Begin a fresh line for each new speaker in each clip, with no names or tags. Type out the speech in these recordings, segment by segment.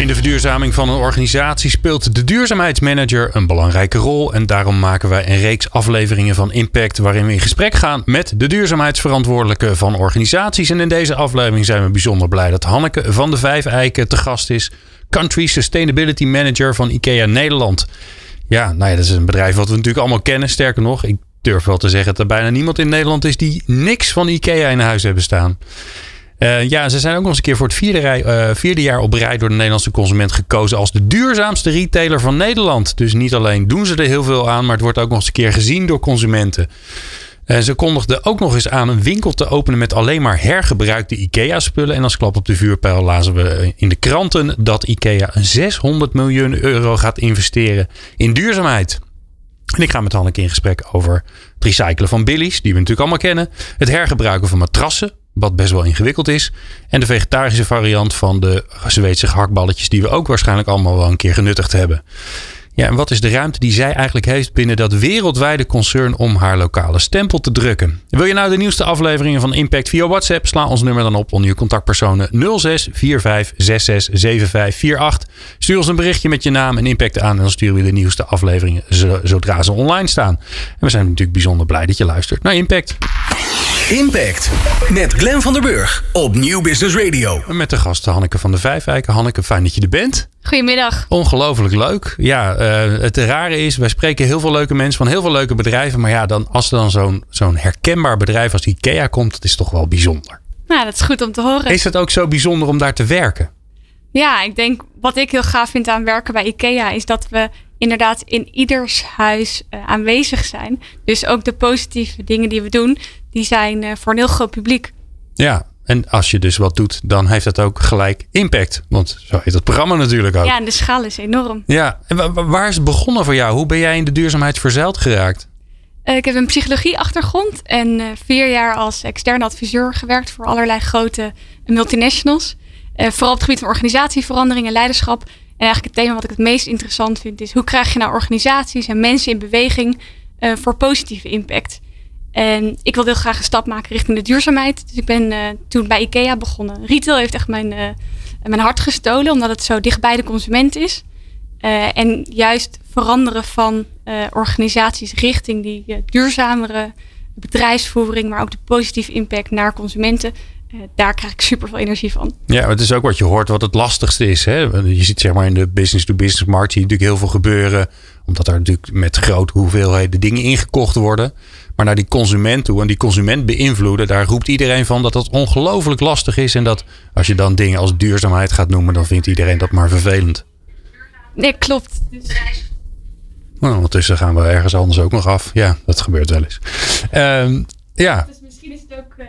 In de verduurzaming van een organisatie speelt de duurzaamheidsmanager een belangrijke rol. En daarom maken wij een reeks afleveringen van Impact waarin we in gesprek gaan met de duurzaamheidsverantwoordelijke van organisaties. En in deze aflevering zijn we bijzonder blij dat Hanneke van de Vijf Eiken te gast is. Country Sustainability Manager van IKEA Nederland. Ja, nou ja, dat is een bedrijf wat we natuurlijk allemaal kennen. Sterker nog, ik durf wel te zeggen dat er bijna niemand in Nederland is die niks van IKEA in huis hebben staan. Uh, ja, ze zijn ook nog eens een keer voor het vierde, rij, uh, vierde, jaar op rij door de Nederlandse consument gekozen als de duurzaamste retailer van Nederland. Dus niet alleen doen ze er heel veel aan, maar het wordt ook nog eens een keer gezien door consumenten. En ze kondigden ook nog eens aan een winkel te openen met alleen maar hergebruikte IKEA-spullen. En als klap op de vuurpijl lazen we in de kranten dat IKEA 600 miljoen euro gaat investeren in duurzaamheid. En ik ga met Hanneke in gesprek over het recyclen van billies, die we natuurlijk allemaal kennen. Het hergebruiken van matrassen, wat best wel ingewikkeld is. En de vegetarische variant van de Zweedse gehaktballetjes, die we ook waarschijnlijk allemaal wel een keer genuttigd hebben. Ja, en wat is de ruimte die zij eigenlijk heeft binnen dat wereldwijde concern om haar lokale stempel te drukken? Wil je nou de nieuwste afleveringen van Impact via WhatsApp? Sla ons nummer dan op onder je contactpersonen 06 45 66 75 48. Stuur ons een berichtje met je naam en impact aan en dan sturen we de nieuwste afleveringen zodra ze online staan. En we zijn natuurlijk bijzonder blij dat je luistert naar Impact.
Impact met Glenn van der Burg op Nieuw Business Radio.
Met de gasten Hanneke van der Vijfwijken. Hanneke, fijn dat je er bent.
Goedemiddag.
Ongelooflijk leuk. Ja, uh, het rare is, wij spreken heel veel leuke mensen van heel veel leuke bedrijven. Maar ja, dan, als er dan zo'n zo'n herkenbaar bedrijf als IKEA komt, dat is toch wel bijzonder.
Nou, dat is goed om te horen.
Is het ook zo bijzonder om daar te werken?
Ja, ik denk wat ik heel gaaf vind aan werken bij IKEA is dat we inderdaad in ieders huis uh, aanwezig zijn. Dus ook de positieve dingen die we doen, die zijn uh, voor een heel groot publiek.
Ja, en als je dus wat doet, dan heeft dat ook gelijk impact. Want zo heet het programma natuurlijk ook.
Ja, en de schaal is enorm.
Ja, en waar is het begonnen voor jou? Hoe ben jij in de duurzaamheid verzeild geraakt?
Uh, ik heb een psychologie-achtergrond en vier jaar als externe adviseur gewerkt voor allerlei grote multinationals. Vooral op het gebied van organisatieverandering en leiderschap. En eigenlijk het thema wat ik het meest interessant vind is hoe krijg je nou organisaties en mensen in beweging voor positieve impact. En ik wilde heel graag een stap maken richting de duurzaamheid. Dus ik ben uh, toen bij IKEA begonnen. Retail heeft echt mijn, uh, mijn hart gestolen, omdat het zo dicht bij de consument is. En juist veranderen van organisaties richting die duurzamere bedrijfsvoering, maar ook de positieve impact naar consumenten. Daar krijg ik super veel energie van.
Ja, het is ook wat je hoort wat het lastigste is. Hè? Je ziet zeg maar in de business-to-business markt zie je natuurlijk heel veel gebeuren. Omdat er natuurlijk met grote hoeveelheden dingen ingekocht worden. Maar naar die consument toe en die consument beïnvloeden, daar roept iedereen van dat dat ongelooflijk lastig is. En dat als je dan dingen als duurzaamheid gaat noemen, dan vindt iedereen dat maar vervelend.
Nee, klopt.
Nou, ondertussen gaan we ergens anders ook nog af. Ja, dat gebeurt wel eens. Um, ja.
Dus misschien is het ook. Uh,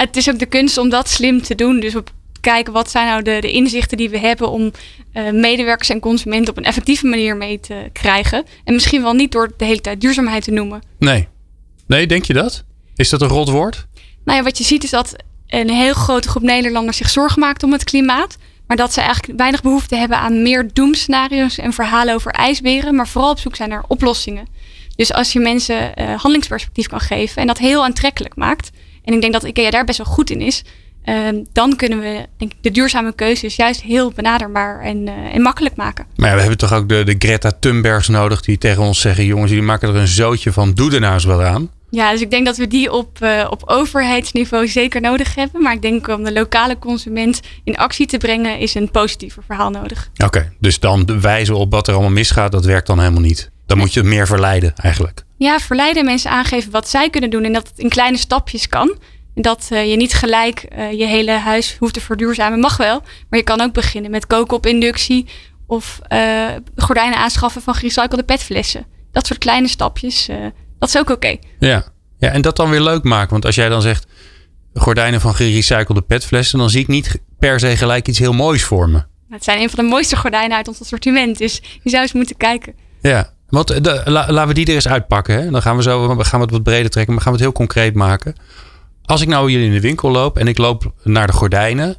het is ook de kunst om dat slim te doen. Dus op kijken wat zijn nou de, de inzichten die we hebben om uh, medewerkers en consumenten op een effectieve manier mee te krijgen. En misschien wel niet door de hele tijd duurzaamheid te noemen.
Nee. Nee, denk je dat? Is dat een rot woord?
Nou ja, wat je ziet is dat een heel grote groep Nederlanders zich zorgen maakt om het klimaat. Maar dat ze eigenlijk weinig behoefte hebben aan meer doemscenario's en verhalen over ijsberen. Maar vooral op zoek zijn naar oplossingen. Dus als je mensen uh, handelingsperspectief kan geven en dat heel aantrekkelijk maakt. En ik denk dat IKEA daar best wel goed in is. Uh, dan kunnen we denk ik, de duurzame keuzes juist heel benaderbaar en, uh, en makkelijk maken.
Maar ja, we hebben toch ook de, de Greta Thunbergs nodig die tegen ons zeggen: jongens, jullie maken er een zootje van, doe er nou eens wel aan.
Ja, dus ik denk dat we die op, uh, op overheidsniveau zeker nodig hebben. Maar ik denk om de lokale consument in actie te brengen, is een positiever verhaal nodig.
Oké, dus dan wijzen op wat er allemaal misgaat, dat werkt dan helemaal niet. Dan moet je meer verleiden eigenlijk.
Ja, verleiden mensen aangeven wat zij kunnen doen en dat het in kleine stapjes kan. Dat uh, je niet gelijk uh, je hele huis hoeft te verduurzamen. Mag wel. Maar je kan ook beginnen met koken op inductie. Of uh, gordijnen aanschaffen van gerecyclede petflessen. Dat soort kleine stapjes. dat is ook oké. Okay.
Ja. ja, en dat dan weer leuk maken. Want als jij dan zegt gordijnen van gerecyclede petflessen. Dan zie ik niet per se gelijk iets heel moois voor me.
Het zijn een van de mooiste gordijnen uit ons assortiment. Dus je zou eens moeten kijken.
Ja, Want de, laten we die er eens uitpakken. Hè? Dan gaan we zo gaan we het wat breder trekken, maar gaan we het heel concreet maken. Als ik nou hier in de winkel loop en ik loop naar de gordijnen,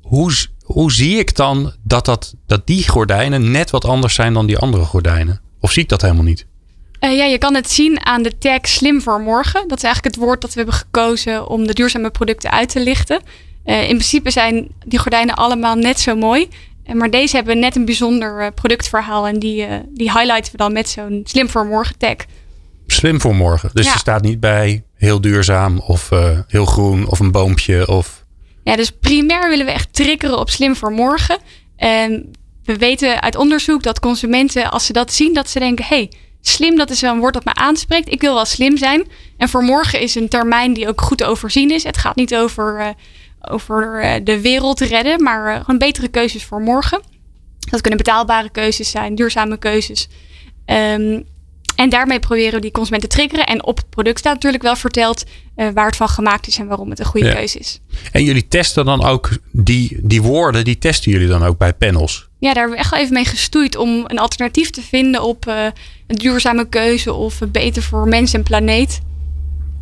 hoe, hoe zie ik dan dat, dat, die gordijnen net wat anders zijn dan die andere gordijnen? Of zie ik dat helemaal niet?
Uh, ja, je kan het zien aan de tag slim voor morgen. Dat is eigenlijk het woord dat we hebben gekozen om de duurzame producten uit te lichten. Uh, in principe zijn die gordijnen allemaal net zo mooi. Maar deze hebben net een bijzonder productverhaal. En die, die highlighten we dan met zo'n slim voor morgen tag.
Slim voor morgen. Dus ja. je staat niet bij heel duurzaam of heel groen of een boompje of...
Ja, dus primair willen we echt triggeren op slim voor morgen. En we weten uit onderzoek dat consumenten, als ze dat zien, dat ze denken: hey, slim, dat is wel een woord dat me aanspreekt. Ik wil wel slim zijn. En voor morgen is een termijn die ook goed overzien is. Het gaat niet over, uh, over uh, de wereld redden, maar uh, gewoon betere keuzes voor morgen. Dat kunnen betaalbare keuzes zijn, duurzame keuzes. Um, en daarmee proberen we die consumenten te triggeren. En op het product staat natuurlijk wel verteld uh, waar het van gemaakt is en waarom het een goede ja. keuze is.
En jullie testen dan ook die, die woorden, die testen jullie dan ook bij panels?
Ja, daar hebben we echt wel even mee gestoeid om een alternatief te vinden op uh, een duurzame keuze of beter voor mens en planeet.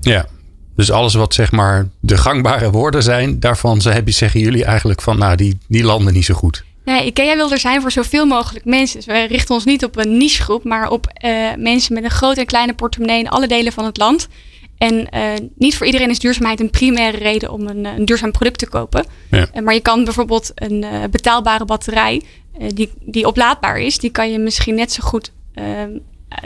Ja, dus alles wat zeg maar de gangbare woorden zijn, daarvan zeggen jullie eigenlijk van nou die, die landen niet zo goed.
Nee, IKEA wil er zijn voor zoveel mogelijk mensen. Dus wij richten ons niet op een nichegroep, maar op uh, mensen met een grote en kleine portemonnee in alle delen van het land. En uh, niet voor iedereen is duurzaamheid een primaire reden om een, een duurzaam product te kopen. Ja. Uh, maar je kan bijvoorbeeld een betaalbare batterij die, die oplaadbaar is, die kan je misschien net zo goed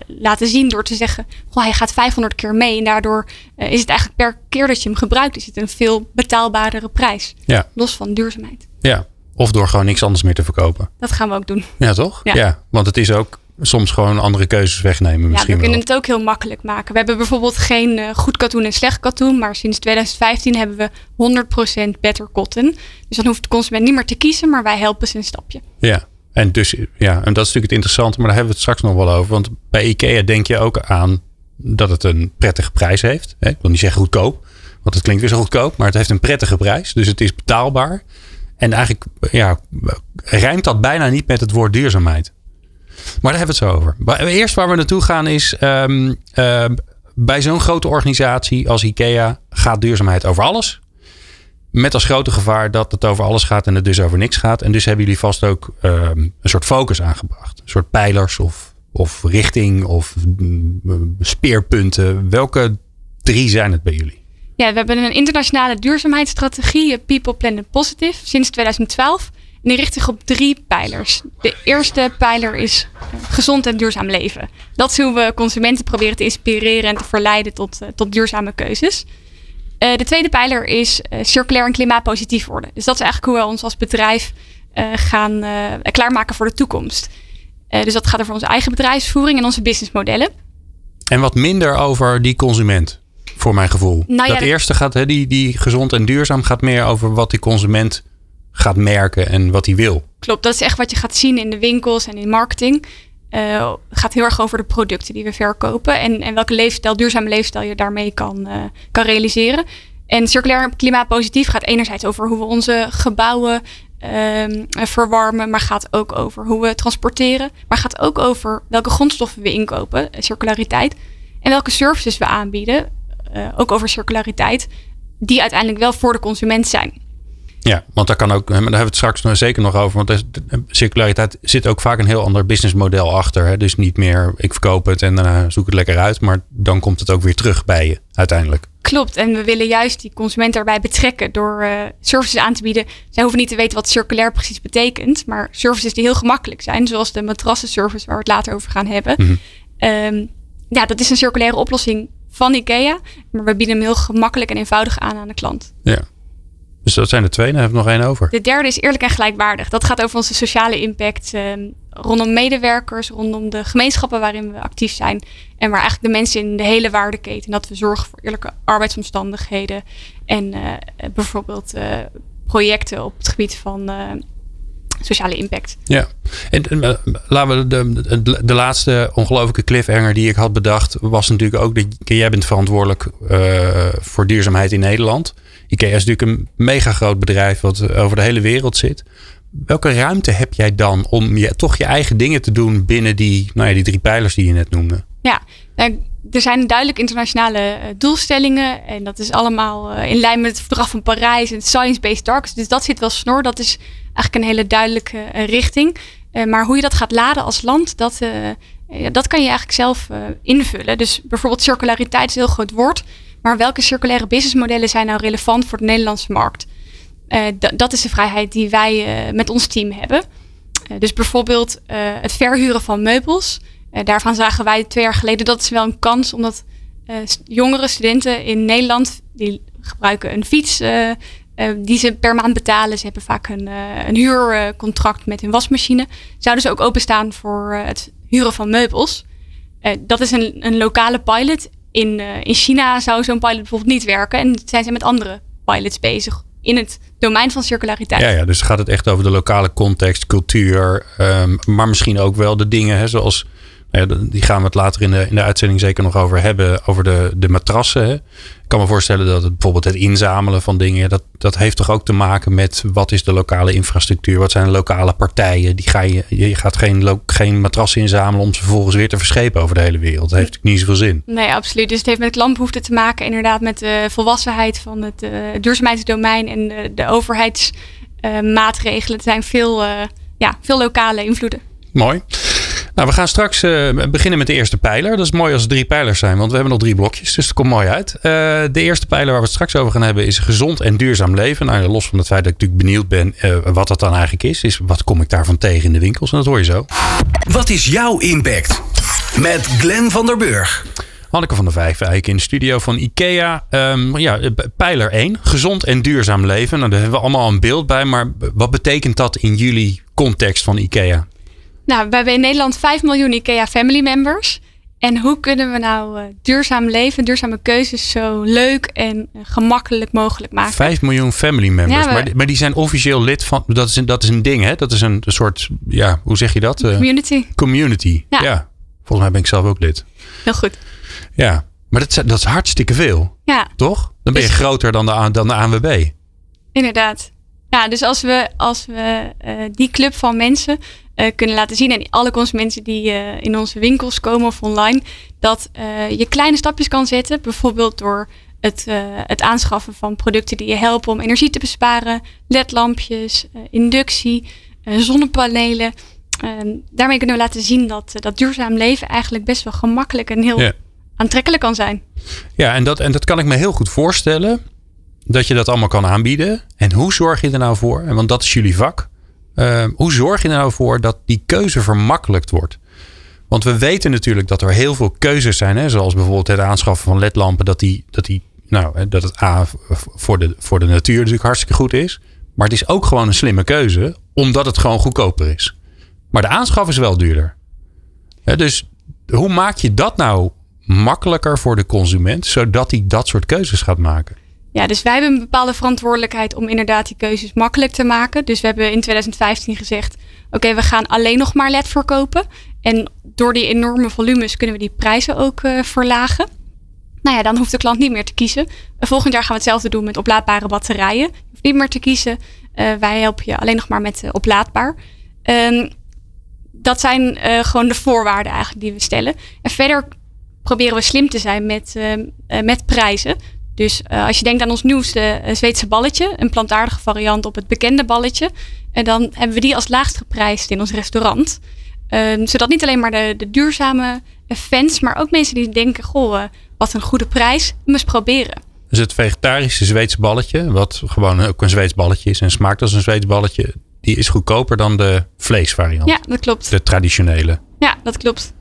laten zien door te zeggen: Goh, hij gaat 500 keer mee. En daardoor is het eigenlijk per keer dat je hem gebruikt, is het een veel betaalbaardere prijs. Ja. Los van duurzaamheid.
Ja, of door gewoon niks anders meer te verkopen.
Dat gaan we ook doen.
Ja, toch? Ja. want het is ook soms gewoon andere keuzes wegnemen. Misschien
ja, we kunnen
het
ook heel makkelijk maken. We hebben bijvoorbeeld geen uh, goed katoen en slecht katoen. Maar sinds 2015 hebben we 100% better cotton. Dus dan hoeft de consument niet meer te kiezen. Maar wij helpen ze een stapje.
Ja, en, dus, ja, en dat is natuurlijk het interessante. Maar daar hebben we het straks nog wel over. Want bij IKEA denk je ook aan dat het een prettige prijs heeft. Ik wil niet zeggen goedkoop. Want het klinkt weer zo goedkoop. Maar het heeft een prettige prijs. Dus het is betaalbaar. En eigenlijk ja, rijmt dat bijna niet met het woord duurzaamheid. Maar daar hebben we het zo over. Maar eerst waar we naartoe gaan is... Um, uh, bij zo'n grote organisatie als IKEA gaat duurzaamheid over alles. Met als grote gevaar dat het over alles gaat en het dus over niks gaat. En dus hebben jullie vast ook um, een soort focus aangebracht. Een soort pijlers of, of richting of um, speerpunten. Welke drie zijn het bij jullie?
Ja, we hebben een internationale duurzaamheidsstrategie, People Planet Positive, sinds 2012. En die richt zich op drie pijlers. De eerste pijler is gezond en duurzaam leven. Dat is hoe we consumenten proberen te inspireren en te verleiden tot, uh, tot duurzame keuzes. Uh, de tweede pijler is uh, circulair en klimaatpositief worden. Dus dat is eigenlijk hoe we ons als bedrijf gaan klaarmaken voor de toekomst. dus dat gaat over onze eigen bedrijfsvoering en onze businessmodellen.
En wat minder over die consument voor mijn gevoel. Nou dat eerste gaat, hè, die, die gezond en duurzaam, gaat meer over wat die consument gaat merken en wat hij wil.
Klopt, dat is echt wat je gaat zien in de winkels en in marketing. Het gaat heel erg over de producten die we verkopen en, en welke leefstijl, duurzame leefstijl je daarmee kan, uh, kan realiseren. En circulair klimaatpositief gaat enerzijds over hoe we onze gebouwen uh, verwarmen, maar gaat ook over hoe we transporteren. Maar gaat ook over welke grondstoffen we inkopen, circulariteit. En welke services we aanbieden ook over circulariteit, die uiteindelijk wel voor de consument zijn.
Ja, want daar kan ook, daar hebben we het straks nog zeker nog over. Want circulariteit zit ook vaak een heel ander businessmodel achter. Hè? Dus niet meer ik verkoop het en daarna zoek het lekker uit. Maar dan komt het ook weer terug bij je uiteindelijk.
Klopt, en we willen juist die consument erbij betrekken door uh, services aan te bieden. Zij hoeven niet te weten wat circulair precies betekent, maar services die heel gemakkelijk zijn, zoals de matrassenservice waar we het later over gaan hebben. Mm -hmm. um, ja, dat is een circulaire oplossing van IKEA. Maar we bieden hem heel gemakkelijk en eenvoudig aan aan de klant.
Ja. Dus dat zijn de twee. Dan heb ik nog één over.
De derde is eerlijk en gelijkwaardig. Dat gaat over onze sociale impact eh, rondom medewerkers, rondom de gemeenschappen waarin we actief zijn. En waar eigenlijk de mensen in de hele waardeketen. Dat we zorgen voor eerlijke arbeidsomstandigheden. En uh, bijvoorbeeld uh, projecten op het gebied van sociale impact.
Ja, en uh, laten we de, de, de, laatste ongelofelijke cliffhanger die ik had bedacht, was natuurlijk ook dat jij bent verantwoordelijk uh, voor duurzaamheid in Nederland. IKEA is natuurlijk een mega groot bedrijf wat over de hele wereld zit. welke ruimte heb jij dan om je, toch je eigen dingen te doen binnen die, nou ja, die drie pijlers die je net noemde?
Ja, nou, er zijn duidelijk internationale eh, doelstellingen. En dat is allemaal eh, in lijn met het verdrag van Parijs en Science-Based Targets. Dus dat zit wel snor. Dat is eigenlijk een hele duidelijke uh, richting. maar hoe je dat gaat laden als land, dat, dat kan je eigenlijk zelf invullen. Dus bijvoorbeeld circulariteit is een heel groot woord. Maar welke circulaire businessmodellen zijn nou relevant voor de Nederlandse markt? dat is de vrijheid die wij met ons team hebben. dus bijvoorbeeld het verhuren van meubels. Daarvan zagen wij twee jaar geleden dat is wel een kans, omdat jongere studenten in Nederland die gebruiken een fiets die ze per maand betalen. Ze hebben vaak een, een huurcontract met hun wasmachine. Zouden ze ook openstaan voor het huren van meubels? dat is een, een lokale pilot. In, in China zou zo'n pilot bijvoorbeeld niet werken. En zijn ze met andere pilots bezig in het domein van circulariteit.
Ja, ja dus gaat het echt over de lokale context, cultuur, um, maar misschien ook wel de dingen hè, zoals die gaan we het later in de, in de uitzending zeker nog over hebben. Over de, de matrassen. Hè. Ik kan me voorstellen dat het, bijvoorbeeld het inzamelen van dingen. Dat, dat heeft toch ook te maken met wat is de lokale infrastructuur? Wat zijn de lokale partijen? Die ga je, je gaat geen, geen matrassen inzamelen om ze vervolgens weer te verschepen over de hele wereld. Dat heeft natuurlijk niet zoveel zin.
Nee, absoluut. Dus het heeft met klantbehoeften te maken. Inderdaad met de volwassenheid van het uh, duurzaamheidsdomein en de, de overheidsmaatregelen. Uh, er zijn veel, uh, ja, veel lokale invloeden.
Mooi. Nou, we gaan straks uh, beginnen met de eerste pijler. Dat is mooi als er drie pijlers zijn, want we hebben nog drie blokjes. Dus het komt mooi uit. Uh, de eerste pijler waar we het straks over gaan hebben is gezond en duurzaam leven. Nou, los van het feit dat ik natuurlijk benieuwd ben uh, wat dat dan eigenlijk is. Is wat kom ik daarvan tegen in de winkels? En dat hoor je zo.
Wat is jouw impact? Met Glenn van der Burg.
Hanneke van der Vijf eigenlijk in de studio van IKEA. Um, ja, pijler 1, gezond en duurzaam leven. Nou, daar hebben we allemaal een beeld bij. Maar wat betekent dat in jullie context van IKEA?
Nou, we hebben in Nederland 5 miljoen IKEA family members. En hoe kunnen we nou uh, duurzaam leven, duurzame keuzes zo leuk en uh, gemakkelijk mogelijk maken?
5 miljoen family members. Ja, we, maar, maar, die zijn officieel lid van. Dat is een, dat is een ding, hè? Dat is een, een soort. Ja, hoe zeg je dat?
Uh, community.
Community. Ja. ja. Volgens mij ben ik zelf ook lid.
Heel goed.
Ja, maar dat, dat is hartstikke veel. Ja. Toch? Dan ben je dus, groter dan de, dan de ANWB.
Inderdaad. Ja, dus als we, als we die club van mensen uh, kunnen laten zien. En alle consumenten die uh, in onze winkels komen of online. Dat uh, je kleine stapjes kan zetten. Bijvoorbeeld door het, het aanschaffen van producten die je helpen om energie te besparen. LED-lampjes, inductie, zonnepanelen. Ehm, daarmee kunnen we laten zien dat, dat duurzaam leven eigenlijk best wel gemakkelijk en heel aantrekkelijk kan zijn.
Ja, en dat, en dat kan ik me heel goed voorstellen. Dat je dat allemaal kan aanbieden. En hoe zorg je er nou voor? Want dat is jullie vak Ehm, hoe zorg je er nou voor dat die keuze vermakkelijkt wordt? Want we weten natuurlijk dat er heel veel keuzes zijn. Hè, zoals bijvoorbeeld het aanschaffen van ledlampen. Dat, die, dat, die, nou, dat het A voor de, voor de natuur natuurlijk hartstikke goed is. Maar het is ook gewoon een slimme keuze. Omdat het gewoon goedkoper is. Maar de aanschaf is wel duurder. dus hoe maak je dat nou makkelijker voor de consument. Zodat hij dat soort keuzes gaat maken?
Ja, dus wij hebben een bepaalde verantwoordelijkheid om inderdaad die keuzes makkelijk te maken. Dus we hebben in 2015 gezegd: oké, we gaan alleen nog maar LED verkopen. En door die enorme volumes kunnen we die prijzen ook uh, verlagen. Nou ja, dan hoeft de klant niet meer te kiezen. volgend jaar gaan we hetzelfde doen met oplaadbare batterijen. Je hoeft niet meer te kiezen. Uh, wij helpen je alleen nog maar met oplaadbaar. Um, dat zijn gewoon de voorwaarden eigenlijk die we stellen. En verder proberen we slim te zijn met, met prijzen. Dus uh, als je denkt aan ons nieuwste uh, Zweedse balletje, een plantaardige variant op het bekende balletje, en dan hebben we die als laagst geprijsd in ons restaurant. Uh, zodat niet alleen maar de, de, duurzame fans, maar ook mensen die denken: goh, eh, wat een goede prijs, we proberen.
Dus het vegetarische Zweedse balletje, wat gewoon ook een Zweeds balletje is en smaakt als een Zweeds balletje, die is goedkoper dan de vleesvariant.
Ja, dat klopt.
De traditionele.
Ja, dat klopt.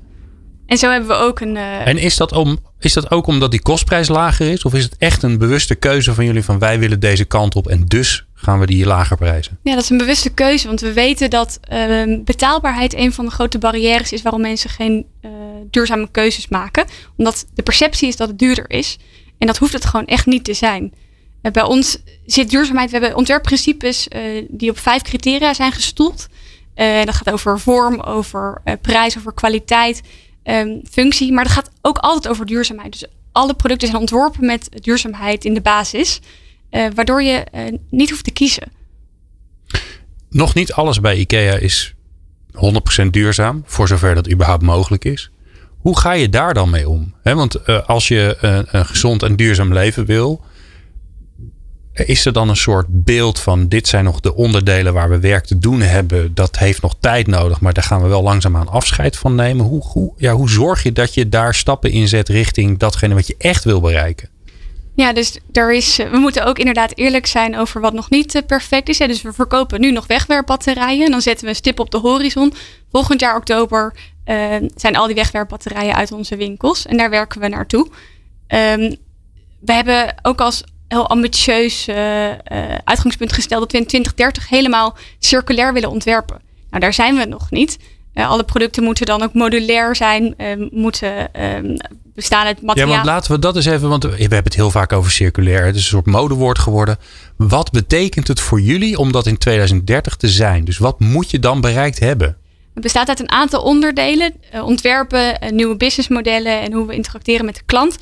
En zo hebben we ook een. Uh...
En is dat, om, is dat ook omdat die kostprijs lager is? Of is het echt een bewuste keuze van jullie van wij willen deze kant op en dus gaan we die lager prijzen?
Ja, dat is een bewuste keuze. Want we weten dat uh, betaalbaarheid een van de grote barrières is waarom mensen geen uh, duurzame keuzes maken. Omdat de perceptie is dat het duurder is. En dat hoeft het gewoon echt niet te zijn. bij ons zit duurzaamheid. We hebben ontwerpprincipes die op vijf criteria zijn gestoeld. dat gaat over vorm, over prijs, over kwaliteit um, functie. Maar dat gaat ook altijd over duurzaamheid. Dus alle producten zijn ontworpen met duurzaamheid in de basis. Uh, waardoor je uh, niet hoeft te kiezen.
nog niet alles bij IKEA is 100% duurzaam, voor zover dat überhaupt mogelijk is. Hoe ga je daar dan mee om? want uh, als je een gezond en duurzaam leven wil, is er dan een soort beeld van dit zijn nog de onderdelen waar we werk te doen hebben. Dat heeft nog tijd nodig, maar daar gaan we wel langzaamaan afscheid van nemen. Hoe, hoe, ja, hoe zorg je dat je daar stappen in zet richting datgene wat je echt wil bereiken?
Ja, dus er is, we moeten ook inderdaad eerlijk zijn over wat nog niet eh, perfect is. Dus we verkopen nu nog wegwerpbatterijen. En dan zetten we een stip op de horizon. Volgend jaar oktober uh, zijn al die wegwerpbatterijen uit onze winkels. En daar werken we naartoe. Um, we hebben ook als heel ambitieus uh, uitgangspunt gesteld dat we in 2030 helemaal circulair willen ontwerpen. Nou, daar zijn we nog niet. Uh, alle producten moeten dan ook modulair zijn, moeten ehm, bestaan uit materiaal.
Ja, want laten we dat eens even, want we hebben het heel vaak over circulair. Het is een soort modewoord geworden. Wat betekent het voor jullie om dat in 2030 te zijn? Dus wat moet je dan bereikt hebben?
Het bestaat uit een aantal onderdelen: ontwerpen, nieuwe businessmodellen en hoe we interacteren met de klant.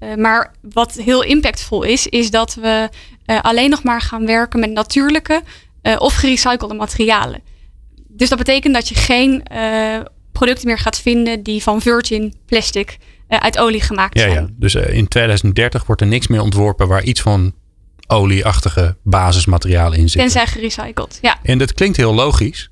Uh, maar wat heel impactvol is, is dat we uh, alleen nog maar gaan werken met natuurlijke uh, of gerecyclede materialen. Dus dat betekent dat je geen producten meer gaat vinden die van virgin plastic uit olie gemaakt zijn. Ja,
dus in 2030 wordt er niks meer ontworpen waar iets van olieachtige basismaterialen in zit.
Tenzij gerecycled, ja.
En dat klinkt heel logisch,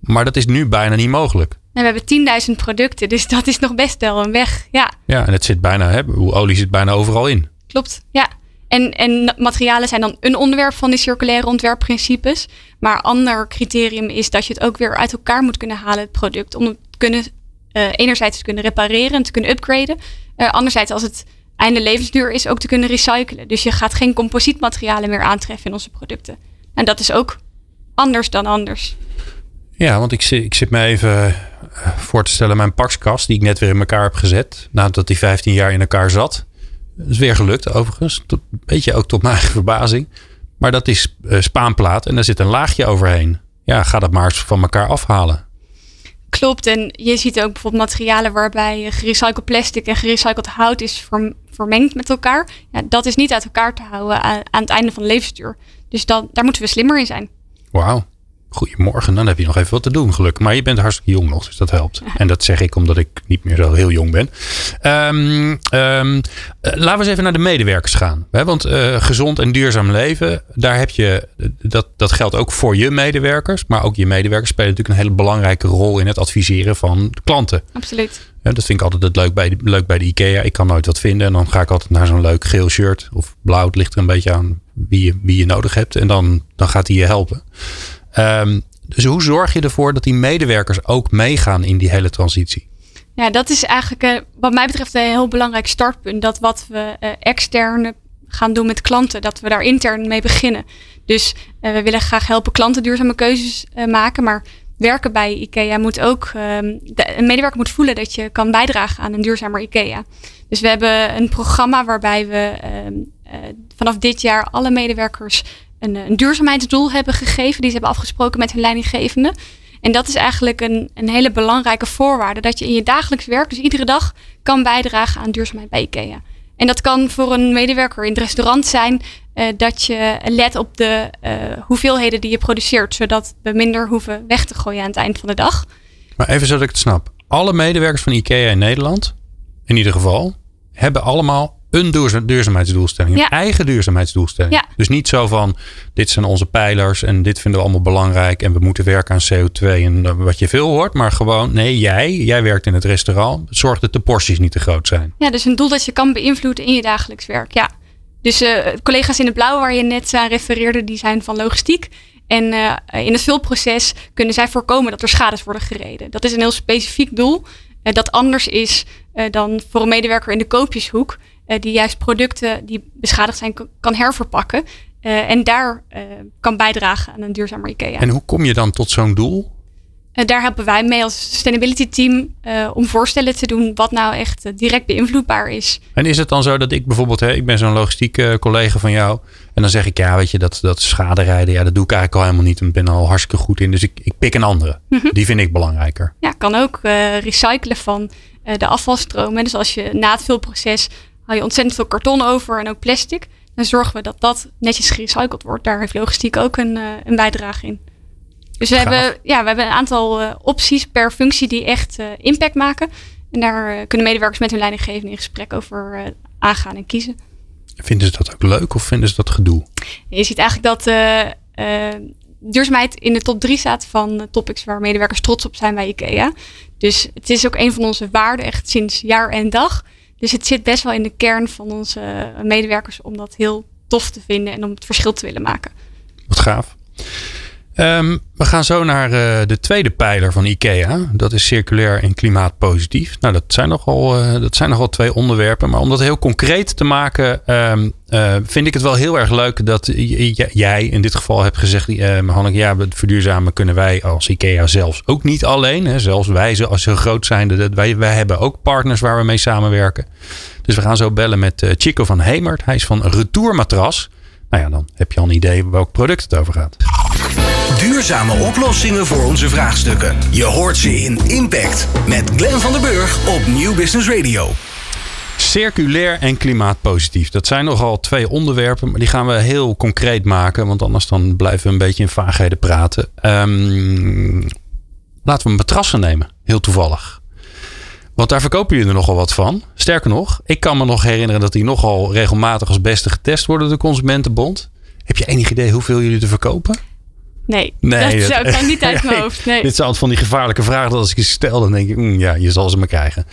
maar dat is nu bijna niet mogelijk.
En we hebben 10.000 producten, dus dat is nog best wel een weg. Ja,
ja en het zit bijna, hè, olie zit bijna overal in.
Klopt, ja. En, en materialen zijn dan een onderwerp van die circulaire ontwerpprincipes. Maar ander criterium is dat je het ook weer uit elkaar moet kunnen halen, het product. Om het kunnen, uh, enerzijds te kunnen repareren en te kunnen upgraden. Uh, anderzijds, als het einde levensduur is, ook te kunnen recyclen. Dus je gaat geen composietmaterialen meer aantreffen in onze producten. En dat is ook anders dan anders.
Ja, want ik zit, ik zit me even voor te stellen mijn pakskast die ik net weer in elkaar heb gezet. Nadat die 15 jaar in elkaar zat. Dat is weer gelukt overigens. Tot, een beetje ook tot mijn eigen verbazing. Maar dat is uh, spaanplaat en daar zit een laagje overheen. Ja, ga dat maar eens van elkaar afhalen.
Klopt. En je ziet ook bijvoorbeeld materialen waarbij gerecycled plastic en gerecycled hout is vermengd met elkaar. Ja, dat is niet uit elkaar te houden aan, aan het einde van de levensduur. Dus dan, daar moeten we slimmer in zijn.
Wauw. Goedemorgen, dan heb je nog even wat te doen, gelukkig. Maar je bent hartstikke jong nog, dus dat helpt. En dat zeg ik omdat ik niet meer zo heel jong ben. Um, um, laten we eens even naar de medewerkers gaan. Want uh, gezond en duurzaam leven, daar heb je, dat, dat geldt ook voor je medewerkers. Maar ook je medewerkers spelen natuurlijk een hele belangrijke rol in het adviseren van klanten.
Absoluut.
Ja, dat vind ik altijd het leuk bij, leuk bij de IKEA. Ik kan nooit wat vinden en dan ga ik altijd naar zo'n leuk geel shirt of blauw. Het ligt er een beetje aan wie je, wie je nodig hebt. En dan, dan gaat hij je helpen. Um, dus hoe zorg je ervoor dat die medewerkers ook meegaan in die hele transitie?
Ja, dat is eigenlijk uh, wat mij betreft een heel belangrijk startpunt. Dat wat we uh, extern gaan doen met klanten, dat we daar intern mee beginnen. Dus uh, we willen graag helpen klanten duurzame keuzes maken. Maar werken bij IKEA moet ook, ehm, een medewerker moet voelen dat je kan bijdragen aan een duurzamer IKEA. Dus we hebben een programma waarbij we ehm, vanaf dit jaar alle medewerkers een, een duurzaamheidsdoel hebben gegeven. Die ze hebben afgesproken met hun leidinggevende. En dat is eigenlijk een, een hele belangrijke voorwaarde. Dat je in je dagelijks werk, dus iedere dag, kan bijdragen aan duurzaamheid bij IKEA. En dat kan voor een medewerker in het restaurant zijn uh, dat je let op de uh, hoeveelheden die je produceert, zodat we minder hoeven weg te gooien aan het eind van de dag.
Maar even zodat ik het snap. Alle medewerkers van IKEA in Nederland, in ieder geval, hebben allemaal een duurzaamheidsdoelstelling. Een eigen duurzaamheidsdoelstelling.
Ja.
Dus niet zo van, dit zijn onze pijlers en dit vinden we allemaal belangrijk en we moeten werken aan CO2 en wat je veel hoort. Maar gewoon, nee, jij, jij werkt in het restaurant. Zorg dat de porties niet te groot zijn.
Ja, dus een doel dat je kan beïnvloeden in je dagelijks werk. Ja. Dus uh, collega's in het blauw waar je net aan refereerde, die zijn van logistiek. En uh, in het vulproces kunnen zij voorkomen dat er schades worden gereden. Dat is een heel specifiek doel. Uh, dat anders is dan voor een medewerker in de koopjeshoek. Eh, die juist producten die beschadigd zijn kan herverpakken. Uh, en daar uh, kan bijdragen aan een duurzamer IKEA.
En hoe kom je dan tot zo'n doel?
daar helpen wij mee als sustainability team om voorstellen te doen wat nou echt direct beïnvloedbaar is.
En is het dan zo dat ik bijvoorbeeld, hè, ik ben zo'n logistiek collega van jou. En dan zeg ik, ja, weet je, dat, dat schaderijden, ja, dat doe ik eigenlijk al helemaal niet. En ben er al hartstikke goed in. Dus ik, ik pik een andere. Mm -hmm. Die vind ik belangrijker.
Ja, kan ook recyclen van de afvalstromen. Dus als je na het vulproces hou je ontzettend veel karton over en ook plastic. Dan zorgen we dat dat netjes gerecycled wordt. Daar heeft logistiek ook een, uh, een bijdrage in. Dus we hebben, ja, we hebben een aantal opties per functie die echt impact maken. En daar kunnen medewerkers met hun leidinggevende in gesprek over aangaan en kiezen.
Vinden ze dat ook leuk of vinden ze dat gedoe?
Je ziet eigenlijk dat duurzaamheid in de top 3 staat van topics waar medewerkers trots op zijn bij IKEA. Dus het is ook een van onze waarden, echt sinds jaar en dag. Dus het zit best wel in de kern van onze medewerkers om dat heel tof te vinden en om het verschil te willen maken.
Wat gaaf. Ehm, we gaan zo naar uh, de tweede pijler van IKEA. Dat is circulair en klimaatpositief. Nou, dat zijn nogal, uh, dat zijn nogal twee onderwerpen. Maar om dat heel concreet te maken, um, uh, vind ik het wel heel erg leuk dat jij in dit geval hebt gezegd, Hanneke, ja, verduurzamen kunnen wij als IKEA zelfs ook niet alleen. Hè. Zelfs wij, als ze groot zijn, wij, wij hebben ook partners waar we mee samenwerken. Dus we gaan zo bellen met Chico van Hemert. Hij is van Retour Matras. Nou ja, dan heb je al een idee welk product het over gaat.
Duurzame oplossingen voor onze vraagstukken. Je hoort ze in Impact met Glenn van der Burg op Nieuw Business Radio.
Circulair en klimaatpositief. Dat zijn nogal twee onderwerpen, maar die gaan we heel concreet maken. Want anders dan blijven we een beetje in vaagheden praten. Um, laten we matrassen nemen, heel toevallig. Want daar verkopen jullie er nogal wat van. Sterker nog, ik kan me nog herinneren dat die nogal regelmatig als beste getest worden door de Consumentenbond. Heb je enig idee hoeveel jullie te verkopen?
Nee, nee dat zou niet uit mijn hoofd. Nee.
Dit zijn altijd van die gevaarlijke vragen dat als ik ze stel, dan denk ik, mm, ja, je zal ze maar krijgen.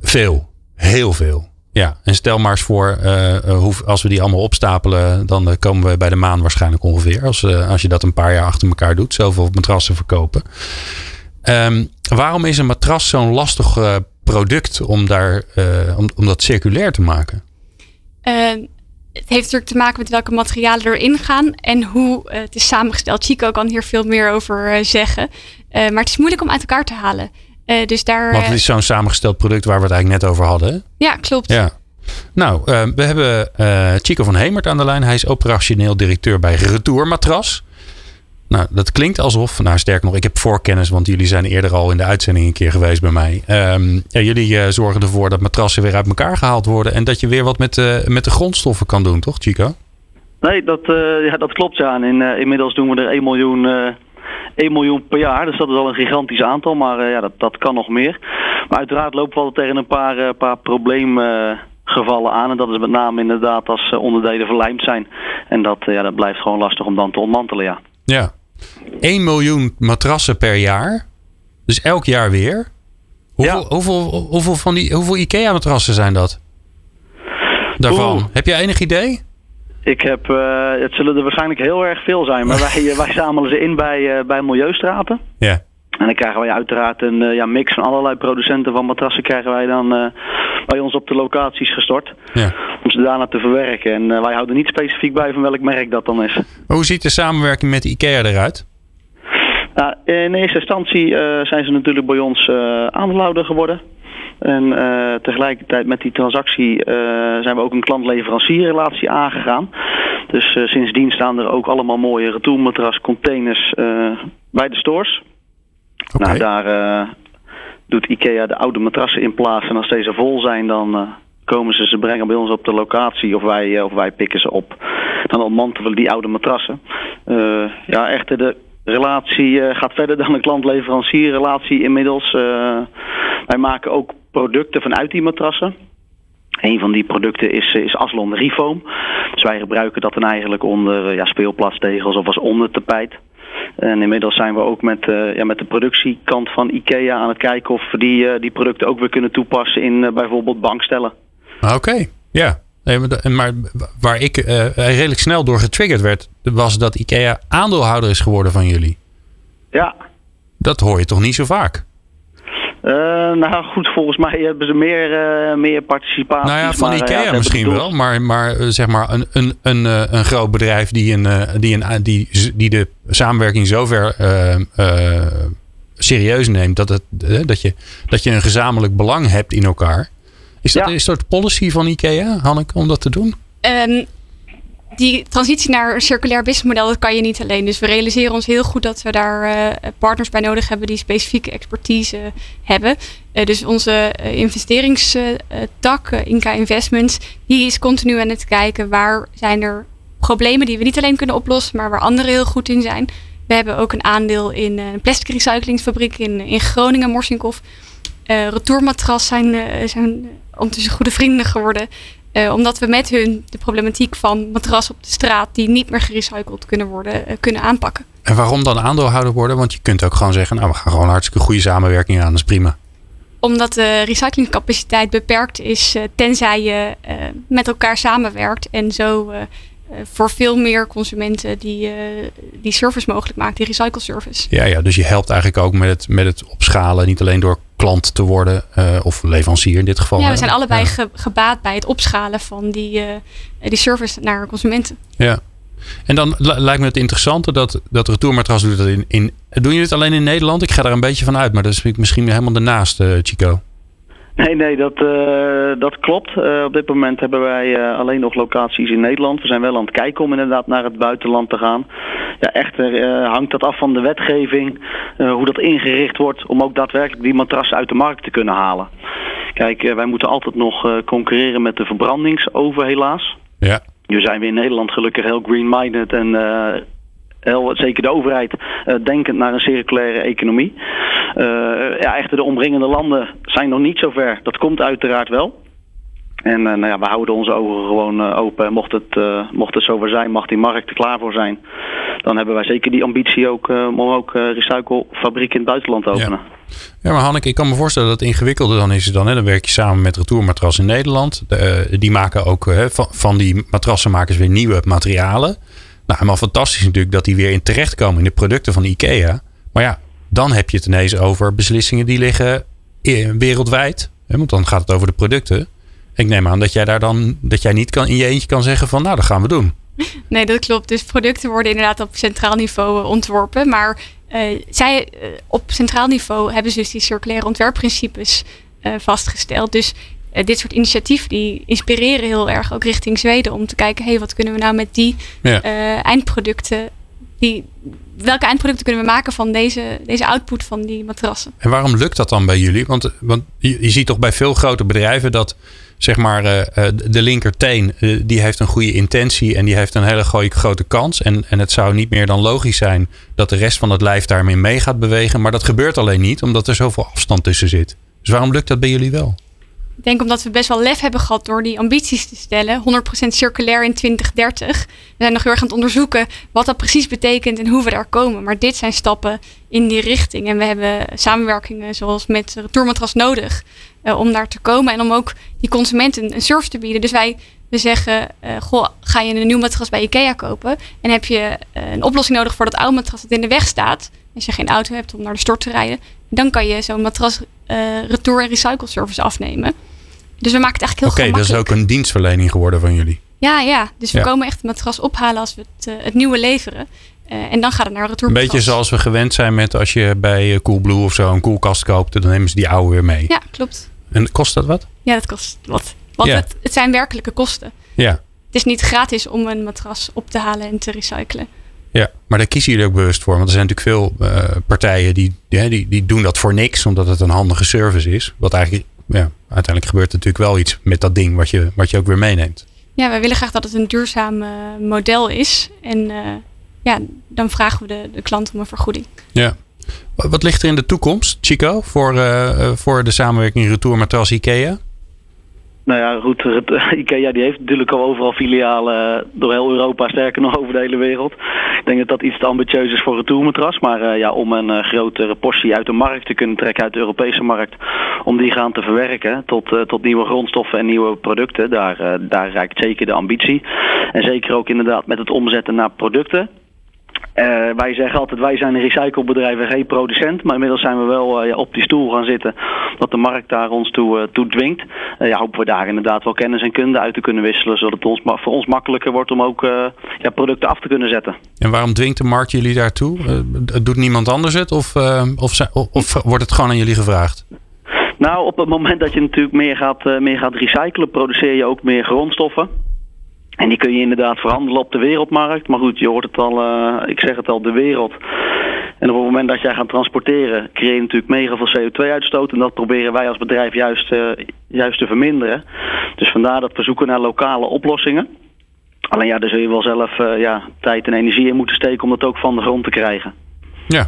Veel, heel veel. Ja, en stel maar eens voor, uh, hoe, als we die allemaal opstapelen, dan uh, komen we bij de maan waarschijnlijk ongeveer. Als, uh, als je dat een paar jaar achter elkaar doet, zoveel matrassen verkopen. Um, waarom is een matras zo'n lastig product om, daar, om, om dat circulair te maken?
Het heeft natuurlijk te maken met welke materialen erin gaan en hoe uh, het is samengesteld. Chico kan hier veel meer over uh, zeggen. Uh, maar het is moeilijk om uit elkaar te halen. dus daar,
Want het is zo'n samengesteld product waar we het eigenlijk net over hadden.
Ja, klopt.
Ja. Nou, we hebben Chico van Hemert aan de lijn. Hij is operationeel directeur bij Retour Matras. Nou, dat klinkt alsof, nou sterk nog, ik heb voorkennis, want jullie zijn eerder al in de uitzending een keer geweest bij mij. Um, ja, jullie uh, zorgen ervoor dat matrassen weer uit elkaar gehaald worden en dat je weer wat met, uh, met de grondstoffen kan doen, toch Chico?
Nee, dat, uh, ja, dat klopt ja. En in, inmiddels doen we er 1 miljoen, 1 miljoen per jaar, dus dat is al een gigantisch aantal, maar ja, dat, dat kan nog meer. Maar uiteraard lopen we altijd tegen een paar, paar probleemgevallen aan. En dat is met name inderdaad als onderdelen verlijmd zijn. En dat, ja, dat blijft gewoon lastig om dan te ontmantelen, ja.
Ja, 1 miljoen matrassen per jaar. Dus elk jaar weer. Hoeveel, hoeveel, hoeveel, van die, hoeveel IKEA-matrassen zijn dat? Daarvan. Heb je enig idee?
Ik heb, uh, het zullen er waarschijnlijk heel erg veel zijn, maar wij, eh, wij zamelen ze in bij, uh, bij Milieustraten.
Ja.
En dan krijgen wij uiteraard een ja, mix van allerlei producenten van matrassen krijgen wij dan bij ons op de locaties gestort.
Ja.
Om ze daarna te verwerken. En wij houden niet specifiek bij van welk merk dat dan is.
hoe ziet de samenwerking met IKEA eruit?
Nou, in eerste instantie zijn ze natuurlijk bij ons aandeelhouder geworden. En uh, tegelijkertijd met die transactie uh, zijn we ook een klant-leverancierrelatie aangegaan. Dus uh, sindsdien staan er ook allemaal mooie retourmatras containers bij de stores. Nou, daar doet IKEA de oude matrassen in plaats. En als deze vol zijn, dan komen ze ze brengen bij ons op de locatie of wij, of wij pikken ze op. Dan ontmantelen we die oude matrassen. ja, echter de relatie gaat verder dan een klant-leverancierrelatie inmiddels. wij maken ook producten vanuit die matrassen. Een van die producten is, is Aslon Refoam. Dus wij gebruiken dat dan eigenlijk onder eh, ja, speelplatstegels of als ondertapijt. En inmiddels zijn we ook met, uh, ja, met de productiekant van IKEA aan het kijken of we die, uh, die producten ook weer kunnen toepassen in uh, bijvoorbeeld bankstellen.
Oké, okay. ja. Nee, maar waar ik redelijk snel door getriggerd werd, was dat IKEA aandeelhouder is geworden van jullie.
Ja.
Dat hoor je toch niet zo vaak?
Uh, nou goed, volgens mij hebben ze meer, uh, meer participatie.
Nou ja, van maar, IKEA ja, misschien wel. Maar, maar uh, zeg maar een, een, een, een groot bedrijf die, een, die, een, die, die de samenwerking zover serieus neemt dat, het, dat, je, dat je een gezamenlijk belang hebt in elkaar. Is dat, ja. is dat policy van IKEA, Hanneke, om dat te doen?
Um, die transitie naar een circulair businessmodel, dat kan je niet alleen. Dus we realiseren ons heel goed dat we daar uh, partners bij nodig hebben die specifieke expertise hebben. Uh, dus onze investeringstak, Inca Investments, die is continu aan het kijken waar zijn er problemen die we niet alleen kunnen oplossen, maar waar anderen heel goed in zijn. We hebben ook een aandeel in een plastic recyclingsfabriek in, in Groningen, Morsinkhof. Retourmatras zijn, zijn ondertussen goede vrienden geworden. Uh, omdat we met hun de problematiek van matras op de straat die niet meer gerecycled kunnen worden, kunnen aanpakken.
En waarom dan aandeelhouder worden? Want je kunt ook gewoon zeggen, nou we gaan gewoon hartstikke goede samenwerking aan, dat is prima.
Omdat de recyclingcapaciteit beperkt is, tenzij je met elkaar samenwerkt en zo voor veel meer consumenten die, die service mogelijk maakt, die recycle service.
Ja, ja, dus je helpt eigenlijk ook met het, met het opschalen, niet alleen door klant te worden uh, of leverancier in dit geval.
Ja, we zijn allebei ja. gebaat bij het opschalen van die, uh, die service naar consumenten.
Ja. En dan lijkt me het interessante dat, dat Retourmatras doet dat in, in. Doen jullie het alleen in Nederland? Ik ga daar een beetje van uit, maar dat is misschien helemaal daarnaast, uh, Chico.
Nee, nee, dat, uh, dat klopt. Uh, op dit moment hebben wij uh, alleen nog locaties in Nederland. We zijn wel aan het kijken om inderdaad naar het buitenland te gaan. Ja, echter hangt dat af van de wetgeving, hoe dat ingericht wordt om ook daadwerkelijk die matrassen uit de markt te kunnen halen. Kijk, wij moeten altijd nog concurreren met de verbrandingsoven helaas.
Ja.
Nu zijn we in Nederland gelukkig heel green-minded en heel, zeker de overheid, uh, denkend naar een circulaire economie. Uh, ja, echter de omringende landen zijn nog niet zo ver. Dat komt uiteraard wel. En uh, nou ja, we houden onze ogen gewoon open. Mocht het, mocht het zover zijn, mag die markt er klaar voor zijn. Dan hebben wij zeker die ambitie ook, om ook recyclefabrieken in het buitenland te openen.
Ja. Ja, maar Hanneke, ik kan me voorstellen dat het ingewikkelder dan is het dan. Hè? Dan werk je samen met Retourmatras in Nederland. De, die maken ook van, van die matrassenmakers weer nieuwe materialen. Nou, helemaal fantastisch natuurlijk dat die weer in terechtkomen in de producten van IKEA. Maar ja, dan heb je het ineens over beslissingen die liggen wereldwijd. Want dan gaat het over de producten. Ik neem aan dat jij daar dan dat jij niet kan, in je eentje kan zeggen van nou, dat gaan we doen.
Nee, dat klopt. Dus producten worden inderdaad op centraal niveau ontworpen. Maar uh, zij uh, op centraal niveau hebben ze dus die circulaire ontwerpprincipes uh, vastgesteld. Dus dit soort initiatieven die inspireren heel erg ook richting Zweden om te kijken, hé, hey, wat kunnen we nou met die ja. eindproducten, die, welke eindproducten kunnen we maken van deze, deze output van die matrassen?
En waarom lukt dat dan bij jullie? Want, want je, ziet toch bij veel grote bedrijven dat zeg maar uh, de linkerteen, die heeft een goede intentie en die heeft een hele grote kans. En, en het zou niet meer dan logisch zijn dat de rest van het lijf daarmee mee gaat bewegen. Maar dat gebeurt alleen niet, omdat er zoveel afstand tussen zit. Dus waarom lukt dat bij jullie wel?
Ik denk omdat we best wel lef hebben gehad door die ambities te stellen. 100% circulair in 2030. We zijn nog heel erg aan het onderzoeken wat dat precies betekent en hoe we daar komen. Maar dit zijn stappen in die richting. En we hebben samenwerkingen zoals met Retourmatras nodig uh, om daar te komen. En om ook die consumenten een service te bieden. Dus wij we zeggen, uh, goh, ga je een nieuw matras bij Ikea kopen en heb je uh, een oplossing nodig voor dat oude matras dat in de weg staat. Als je geen auto hebt om naar de stort te rijden, dan kan je zo'n matras retour en recycle service afnemen. Dus we maken het eigenlijk heel
Oké, okay, dat is ook een dienstverlening geworden van jullie.
Ja, ja. Dus we ja. komen echt het matras ophalen als we het, uh, het nieuwe leveren. Uh, en dan gaat het naar retour.
Een beetje zoals we gewend zijn met als je bij Coolblue of zo een koelkast koopt, dan nemen ze die oude weer mee.
Ja, klopt.
En kost dat wat?
Ja, dat kost wat. Want ja. het, het, zijn werkelijke kosten.
Ja.
Het is niet gratis om een matras op te halen en te recyclen.
Ja, maar daar kiezen jullie ook bewust voor. Want er zijn natuurlijk veel uh, partijen die, die, die, die doen dat voor niks, omdat het een handige service is. Wat eigenlijk, ja, uiteindelijk gebeurt er natuurlijk wel iets met dat ding wat je, wat je ook weer meeneemt.
Ja, wij willen graag dat het een duurzaam uh, model is. En uh, ja, dan vragen we de, de klant om een vergoeding.
Ja. Wat ligt er in de toekomst, Chico, voor, voor de samenwerking Retour Matras IKEA?
Nou ja, goed, IKEA die heeft natuurlijk al overal filialen door heel Europa, sterker nog over de hele wereld. Ik denk dat dat iets te ambitieus is voor een tourmatras. Maar uh, ja, om een uh, grotere portie uit de markt te kunnen trekken, uit de Europese markt, om die gaan te verwerken tot, tot nieuwe grondstoffen en nieuwe producten, daar, daar reikt zeker de ambitie. En zeker ook inderdaad met het omzetten naar producten. Uh, wij zeggen altijd, wij zijn een recyclebedrijf en geen producent. Maar inmiddels zijn we wel uh, ja, op die stoel gaan zitten. Dat de markt daar ons toe, uh, toe dwingt. ja, hopen we daar inderdaad wel kennis en kunde uit te kunnen wisselen. Zodat het ons, voor ons makkelijker wordt om ook ja, producten af te kunnen zetten.
En waarom dwingt de markt jullie daartoe? doet niemand anders het? Of, of, of wordt het gewoon aan jullie gevraagd?
Nou, op het moment dat je natuurlijk meer gaat, meer gaat recyclen, produceer je ook meer grondstoffen. En die kun je inderdaad verhandelen op de wereldmarkt. Maar goed, je hoort het al, uh, ik zeg het al, de wereld. En op het moment dat jij gaat transporteren, creëer je natuurlijk mega veel CO2-uitstoot. En dat proberen wij als bedrijf juist, uh, juist te verminderen. Dus vandaar dat we zoeken naar lokale oplossingen. Alleen ja, daar zul je wel zelf uh, ja, tijd en energie in moeten steken om dat ook van de grond te krijgen.
Ja,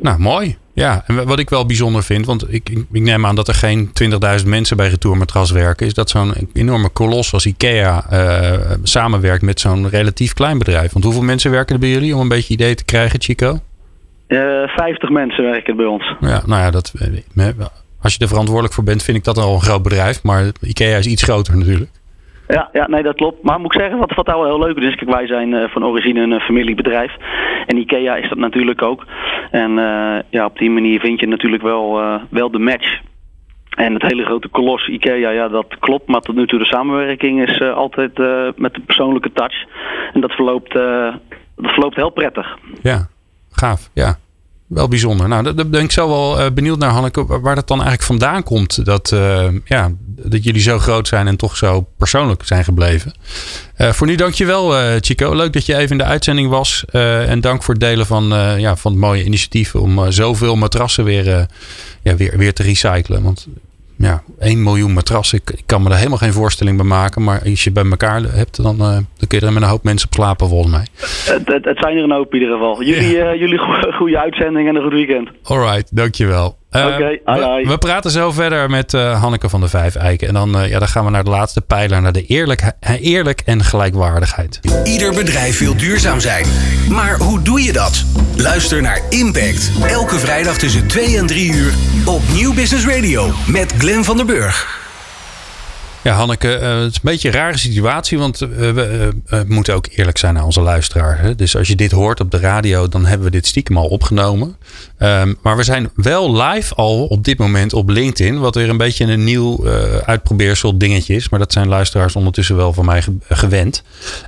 nou mooi. Ja, en wat ik wel bijzonder vind, want ik, ik, ik neem aan dat er geen 20.000 mensen bij Retourmatras werken, is dat zo'n enorme kolos als IKEA uh, samenwerkt met zo'n relatief klein bedrijf. Want hoeveel mensen werken er bij jullie om een beetje idee te krijgen, Chico?
Uh, eh, 50 mensen werken bij ons.
Ja, nou ja, dat, als je er verantwoordelijk voor bent, vind ik dat al een groot bedrijf. Maar IKEA is iets groter natuurlijk.
Ja, ja, nee, dat klopt. Maar moet ik zeggen, wat, wat nou wel heel leuk is, kijk, wij zijn uh, van origine een familiebedrijf. En IKEA is dat natuurlijk ook. En uh, ja, op die manier vind je natuurlijk wel, wel de match. En het hele grote kolos IKEA, ja, dat klopt. Maar tot nu toe de samenwerking is altijd met de persoonlijke touch. En dat verloopt, dat verloopt heel prettig.
Ja, gaaf, ja. Wel bijzonder. Nou, daar ben ik zo wel uh, benieuwd naar, Hanneke, waar dat dan eigenlijk vandaan komt. Dat, uh, ja, dat jullie zo groot zijn en toch zo persoonlijk zijn gebleven. Uh, voor nu dankjewel, uh, Chico. Leuk dat je even in de uitzending was. en dank voor het delen van, ja, van het mooie initiatief om zoveel matrassen weer, ja, weer, weer te recyclen. Want ja, 1 miljoen matrassen. Ik, ik, kan me er helemaal geen voorstelling bij maken. Maar als je bij elkaar hebt, dan, uh, dan kun je er met een hoop mensen op slapen, volgens mij.
Het, het, het zijn er een hoop in ieder geval. Jullie, ja. uh, jullie goede uitzending en een goed weekend.
Alright, dankjewel.
Uh, Oké, okay,
we, we, praten zo verder met Hanneke van de Vijf Eiken. En dan, ja, dan gaan we naar de laatste pijler, naar de eerlijk, eerlijk en gelijkwaardigheid.
Ieder bedrijf wil duurzaam zijn. Maar hoe doe je dat? Luister naar Impact. Elke vrijdag tussen 2 en 3 uur op Nieuw Business Radio met Glenn van der Burg.
Ja, Hanneke, uh, het is een beetje een rare situatie, want uh, we uh, moeten ook eerlijk zijn naar onze luisteraar. Dus als je dit hoort op de radio, dan hebben we dit stiekem al opgenomen. Um, maar we zijn wel live al op dit moment op LinkedIn, wat weer een beetje een nieuw uitprobeersel dingetje is. Maar dat zijn luisteraars ondertussen wel van mij gewend.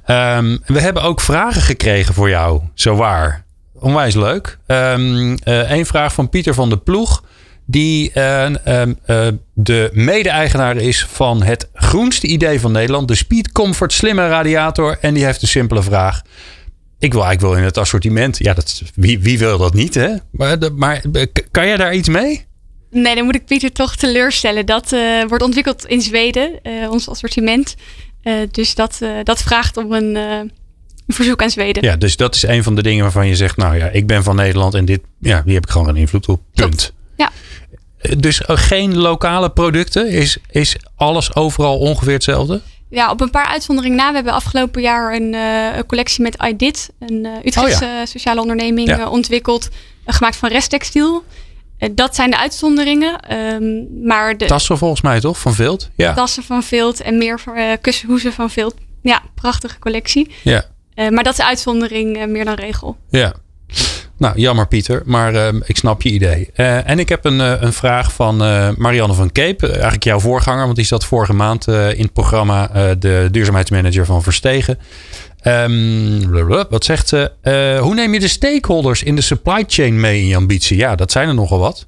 Um, we hebben ook vragen gekregen voor jou, zo waar. Onwijs leuk. Um, een vraag van Pieter van de Ploeg die uh, uh, de mede-eigenaar is van het groenste idee van Nederland, de Speed Comfort slimme radiator. En die heeft een simpele vraag. Ik wil eigenlijk wel in het assortiment. Ja, dat, wie, wie wil dat niet, hè? Maar, maar kan jij daar iets mee?
Nee, dan moet ik Pieter toch teleurstellen. Dat wordt ontwikkeld in Zweden, ons assortiment. dus dat, dat vraagt om een, verzoek aan Zweden.
Ja, dus dat is een van de dingen waarvan je zegt: Nou ja, ik ben van Nederland en dit, ja, die heb ik gewoon een invloed op. Punt.
Klopt. Ja.
Dus geen lokale producten? Is, is alles overal ongeveer hetzelfde?
Ja, op een paar uitzonderingen na. We hebben afgelopen jaar een, uh, een collectie met iDit, een uh, Utrechtse oh ja. sociale onderneming, ja. uh, ontwikkeld. gemaakt van resttextiel. dat zijn de uitzonderingen. Um, maar de,
tassen volgens mij toch? Van Vilt? Ja.
Tassen van Vilt en meer kussenhoezen van Vilt. Ja, prachtige collectie.
Ja.
Maar dat is uitzondering meer dan regel.
Ja. Nou, jammer Pieter, maar uh, ik snap je idee. Uh, en ik heb een, een vraag van Marianne van Keep, eigenlijk jouw voorganger, want die zat vorige maand in het programma de duurzaamheidsmanager van Verstegen. Um, wat zegt ze? hoe neem je de stakeholders in de supply chain mee in je ambitie? Ja, dat zijn er nogal wat.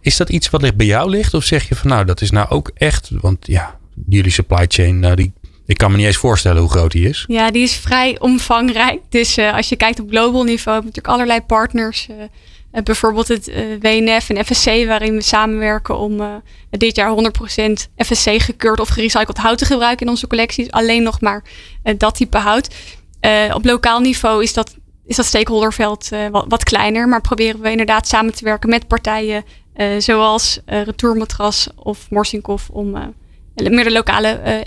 Is dat iets wat bij jou ligt? Of zeg je van nou, dat is nou ook echt, want ja, jullie supply chain, nou, die ik kan me niet eens voorstellen hoe groot die is.
Ja, die is vrij omvangrijk. Dus uh, als je kijkt op global niveau, hebben we natuurlijk allerlei partners. Uh, uh, bijvoorbeeld het WNF en FSC, waarin we samenwerken om dit jaar 100% FSC gekeurd of gerecycled hout te gebruiken in onze collecties. Alleen nog maar dat type hout. op lokaal niveau is dat, is dat stakeholderveld wat, wat, kleiner, maar proberen we inderdaad samen te werken met partijen zoals Retourmatras of Morsinkov om meer de lokale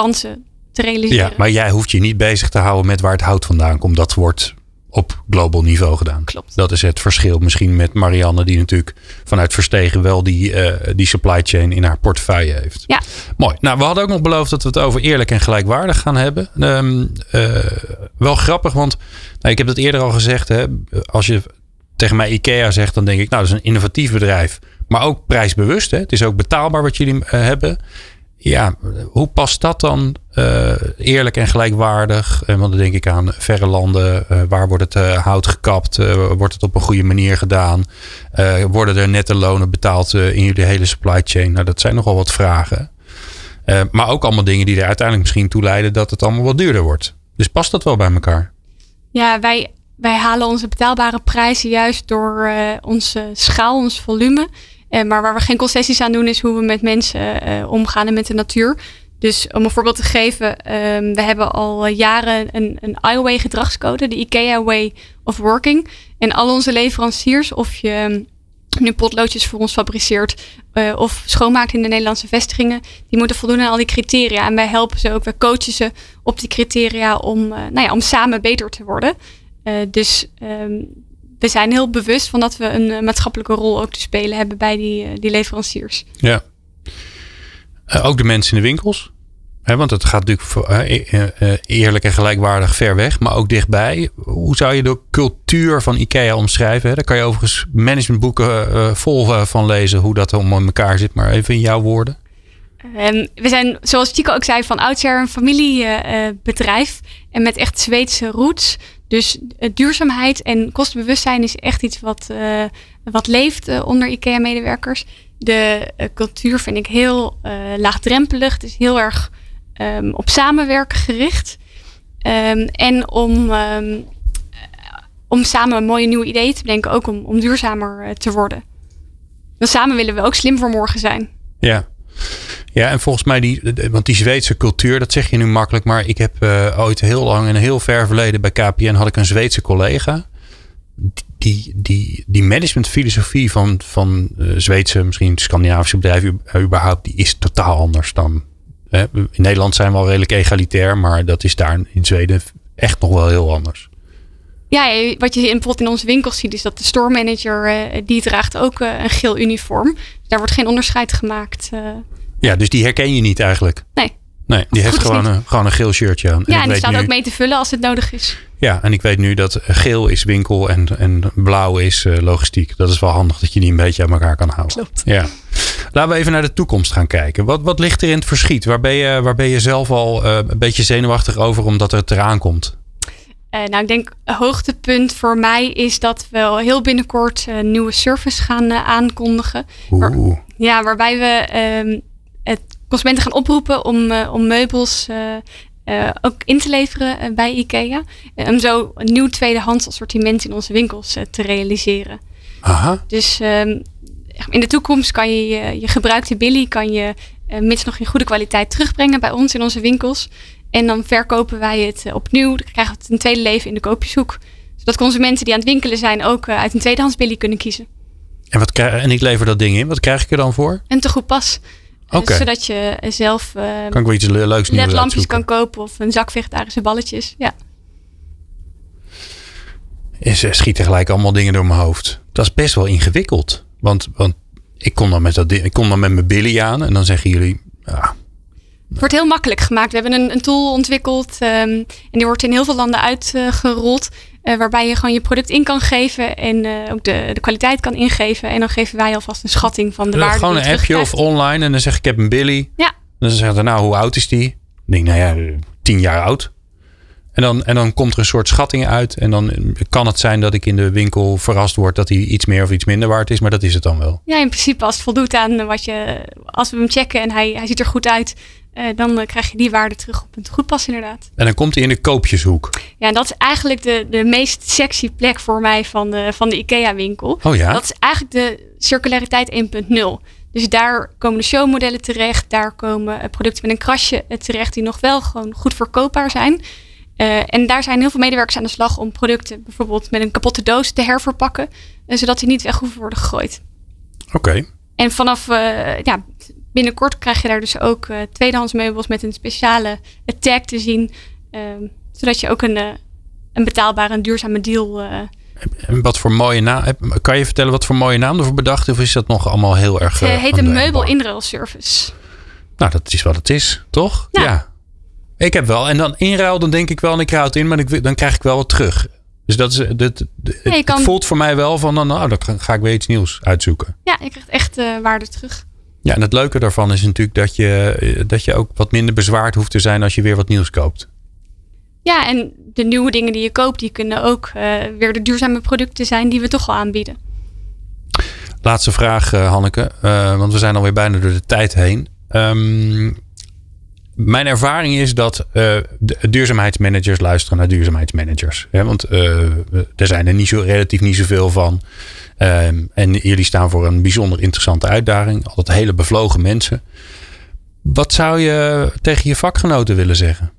kansen te realiseren.
Ja, maar jij hoeft je niet bezig te houden met waar het hout vandaan komt. Dat wordt op global niveau gedaan.
Klopt.
Dat is het verschil misschien met Marianne, die natuurlijk vanuit Verstegen wel die, uh, die supply chain in haar portefeuille heeft.
Ja.
Mooi. Nou, we hadden ook nog beloofd dat we het over eerlijk en gelijkwaardig gaan hebben. Um, uh, wel grappig, want nou, ik heb het eerder al gezegd. Hè, als je tegen mij IKEA zegt, dan denk ik, nou, dat is een innovatief bedrijf. Maar ook prijsbewust. Hè. Het is ook betaalbaar wat jullie uh, hebben ja, hoe past dat dan uh, eerlijk en gelijkwaardig? Uh, want dan denk ik aan verre landen. Uh, waar wordt het hout gekapt? wordt het op een goede manier gedaan? worden er nette lonen betaald in jullie hele supply chain? Nou, dat zijn nogal wat vragen. maar ook allemaal dingen die er uiteindelijk misschien toe leiden dat het allemaal wat duurder wordt. Dus past dat wel bij elkaar?
Ja, wij, wij halen onze betaalbare prijzen juist door onze schaal, ons volume. Uh, maar waar we geen concessies aan doen is hoe we met mensen uh, omgaan en met de natuur. Dus om een voorbeeld te geven, ehm, we hebben al jaren een, een iWay gedragscode, de IKEA Way of Working. En al onze leveranciers, of je ehm, nu potloodjes voor ons fabriceert uh, of schoonmaakt in de Nederlandse vestigingen, die moeten voldoen aan al die criteria. En wij helpen ze ook, wij coachen ze op die criteria om, nou ja, om samen beter te worden. Dus um, we zijn heel bewust van dat we een maatschappelijke rol ook te spelen hebben bij die, die leveranciers.
Ja. ook de mensen in de winkels? want het gaat natuurlijk e-, e-, eerlijk en gelijkwaardig ver weg, maar ook dichtbij. Hoe zou je de cultuur van IKEA omschrijven? Daar kan je overigens managementboeken uh, vol van lezen hoe dat om elkaar zit, maar even in jouw woorden.
Um, we zijn, zoals Chico ook zei, van oudsher een familiebedrijf en met echt Zweedse roots. Dus uh, duurzaamheid en kostenbewustzijn is echt iets wat, wat leeft onder IKEA-medewerkers. De cultuur vind ik heel laagdrempelig. Het is heel erg um, op samenwerken gericht. Um, en om, um, om samen mooie nieuwe ideeën te bedenken, ook om, om duurzamer te worden. Dan samen willen we ook slim voor morgen zijn.
Ja. Ja, en volgens mij die, want die Zweedse cultuur, dat zeg je nu makkelijk, maar ik heb uh, ooit heel lang in een heel ver verleden bij KPN had ik een Zweedse collega. Die, die, die managementfilosofie van, van uh, Zweedse, misschien Scandinavische bedrijven überhaupt, die is totaal anders dan in Nederland zijn we al redelijk egalitair, maar dat is daar in Zweden echt nog wel heel anders.
Ja, wat je bijvoorbeeld in onze winkels ziet, is dat de store manager die draagt ook een geel uniform. Daar wordt geen onderscheid gemaakt.
Ja, dus die herken je niet eigenlijk.
Nee.
Nee, die heeft gewoon een, gewoon een geel shirtje aan.
Ja, en, en die staat nu, ook mee te vullen als het nodig is.
Ja, en ik weet nu dat geel is winkel en, en blauw is uh, logistiek. Dat is wel handig dat je die een beetje aan elkaar kan houden.
Klopt.
Ja. Laten we even naar de toekomst gaan kijken. Wat, wat ligt er in het verschiet? Waar ben je, waar ben je zelf al uh, een beetje zenuwachtig over omdat het eraan komt?
Uh, nou, ik denk hoogtepunt voor mij is dat we heel binnenkort een nieuwe service gaan aankondigen.
Oeh.
Waar, ja, waarbij we ehm, het consumenten gaan oproepen om, uh, om meubels uh, ook in te leveren bij IKEA. om zo een nieuw tweedehands assortiment in onze winkels te realiseren.
Aha.
Dus um, in de toekomst kan je je, gebruikte Billy, kan je mits nog in goede kwaliteit terugbrengen bij ons in onze winkels. En dan verkopen wij het opnieuw. Dan krijgen we het een tweede leven in de koopjeshoek. Zodat consumenten die aan het winkelen zijn ook uit een tweedehands Billy kunnen kiezen.
En, wat krijg, en ik lever dat ding in. Wat krijg ik er dan voor?
Een te goed pas.
Okay.
zodat je zelf uh,
kan ik wel iets leuks
ledlampjes kan kopen of een zak vegetarische balletjes. Ja.
Is, schiet tegelijk allemaal dingen door mijn hoofd. Dat is best wel ingewikkeld. Want, want ik kom dan met dat ik kom dan met mijn billy aan en dan zeggen jullie. Ja.
Het wordt heel makkelijk gemaakt. We hebben een, een tool ontwikkeld um, en die wordt in heel veel landen uitgerold. Uh, waarbij je gewoon je product in kan geven en uh, ook de, de kwaliteit kan ingeven. En dan geven wij alvast een schatting van de
ja,
waarde.
Gewoon een appje of online en dan zeg ik, ik heb een Billy.
Ja.
En dan zeggen ze, nou, hoe oud is die? Ik denk, nou ja, tien jaar oud. En dan, en dan komt er een soort schatting uit. En dan kan het zijn dat ik in de winkel verrast word dat hij iets meer of iets minder waard is. Maar dat is het dan wel.
Ja, in principe als het voldoet aan wat je. Als we hem checken en hij, hij ziet er goed uit. Uh, dan uh, krijg je die waarde terug op een goedpas inderdaad.
En dan komt hij in de koopjeshoek.
Ja, en dat is eigenlijk de, de meest sexy plek voor mij van de, van de IKEA winkel.
Oh ja?
Dat is eigenlijk de circulariteit 1.0. Dus daar komen de showmodellen terecht. Daar komen producten met een krasje terecht die nog wel gewoon goed verkoopbaar zijn. Uh, en daar zijn heel veel medewerkers aan de slag om producten bijvoorbeeld met een kapotte doos te herverpakken. zodat die niet weg hoeven worden gegooid.
Oké. Okay.
En vanaf ja, binnenkort krijg je daar dus ook uh, tweedehands meubels met een speciale tag te zien. Uh, zodat je ook een, uh, een betaalbare en duurzame deal.
en wat voor mooie naam? Kan je vertellen wat voor mooie naam ervoor bedacht? Of is dat nog allemaal heel erg.
Het heet een meubel inruilservice.
Nou, dat is wat het is, toch?
Ja. ja.
Ik heb wel. En dan inruil, dan denk ik wel, en ik ruil het in, maar ik, dan krijg ik wel wat terug. Dus dat is, ja, het, kan... voelt voor mij wel van, nou, dan ga ik weer iets nieuws uitzoeken.
Ja, je krijgt echt waarde terug.
Ja, en het leuke daarvan is natuurlijk dat je, dat je ook wat minder bezwaard hoeft te zijn als je weer wat nieuws koopt.
Ja, en de nieuwe dingen die je koopt, die kunnen ook uh, weer de duurzame producten zijn die we toch al aanbieden.
Laatste vraag, uh, Hanneke, uh, want we zijn alweer bijna door de tijd heen. Um, mijn ervaring is dat duurzaamheidsmanagers luisteren naar duurzaamheidsmanagers. Hè? Want er zijn er niet zo, relatief niet zoveel van. Um, en jullie staan voor een bijzonder interessante uitdaging. Altijd hele bevlogen mensen. Wat zou je tegen je vakgenoten willen zeggen?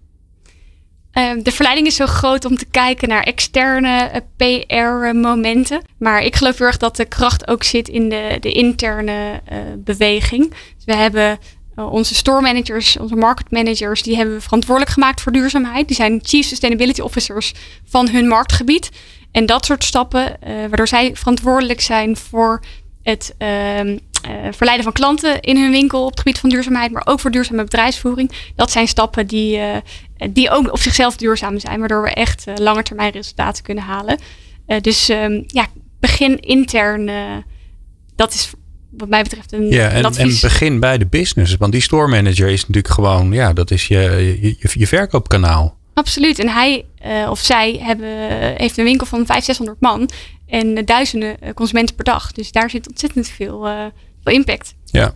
Ehm, de verleiding is zo groot om te kijken naar externe eh, PR-momenten. Maar ik geloof heel erg dat de kracht ook zit in de, de interne uh, beweging. Dus we hebben uh, onze store managers, onze market managers, die hebben we verantwoordelijk gemaakt voor duurzaamheid. Die zijn chief sustainability officers van hun marktgebied. En dat soort stappen, waardoor zij verantwoordelijk zijn voor het ehm, verleiden van klanten in hun winkel op het gebied van duurzaamheid, maar ook voor duurzame bedrijfsvoering. Dat zijn stappen die, die ook op zichzelf duurzaam zijn, waardoor we echt uh, langetermijn resultaten kunnen halen. Dus um, ja, begin intern. Dat is wat mij betreft een
ja, en, en, begin bij de business. Want die store manager is natuurlijk gewoon, ja, dat is je, je, je verkoopkanaal.
Absoluut. En hij of zij hebben, heeft een winkel van 500, 600 man en duizenden consumenten per dag. Dus daar zit ontzettend veel, veel impact.
Ja,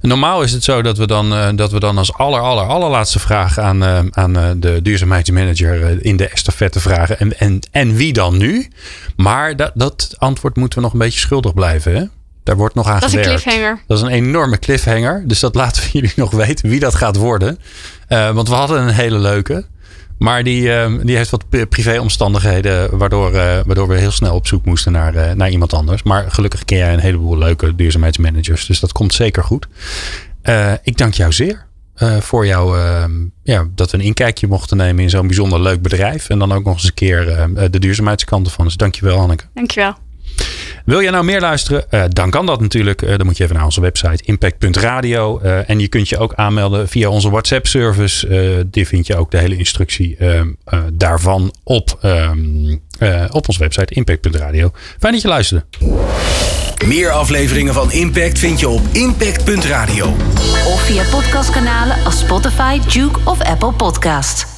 normaal is het zo dat we dan, dat we dan als aller, aller, allerlaatste vraag aan, aan de duurzaamheidsmanager in de estafette vragen. En, en, en wie dan nu? Maar dat, dat antwoord moeten we nog een beetje schuldig blijven. Hè? Daar wordt nog aan
dat
gewerkt.
Dat is een cliffhanger.
Dat is een enorme cliffhanger. Dus dat laten we jullie nog weten wie dat gaat worden. want we hadden een hele leuke. Maar die, uh, die heeft wat privéomstandigheden, waardoor, uh, waardoor we heel snel op zoek moesten naar, uh, naar iemand anders. Maar gelukkig ken jij een heleboel leuke duurzaamheidsmanagers, dus dat komt zeker goed. ik dank jou zeer voor jou, ehm, ja, dat we een inkijkje mochten nemen in zo'n bijzonder leuk bedrijf. En dan ook nog eens een keer de duurzaamheidskanten van. Dus dankjewel Hanneke.
Dankjewel.
Wil jij nou meer luisteren? Uh, dan kan dat natuurlijk. Uh, dan moet je even naar onze website impact.radio. Uh, en je kunt je ook aanmelden via onze WhatsApp service. die vind je ook de hele instructie ehm, daarvan op, um, op onze website impact.radio. Fijn dat je luisterde.
Meer afleveringen van Impact vind je op impact.radio.
Of via podcastkanalen als Spotify, Duke of Apple Podcast.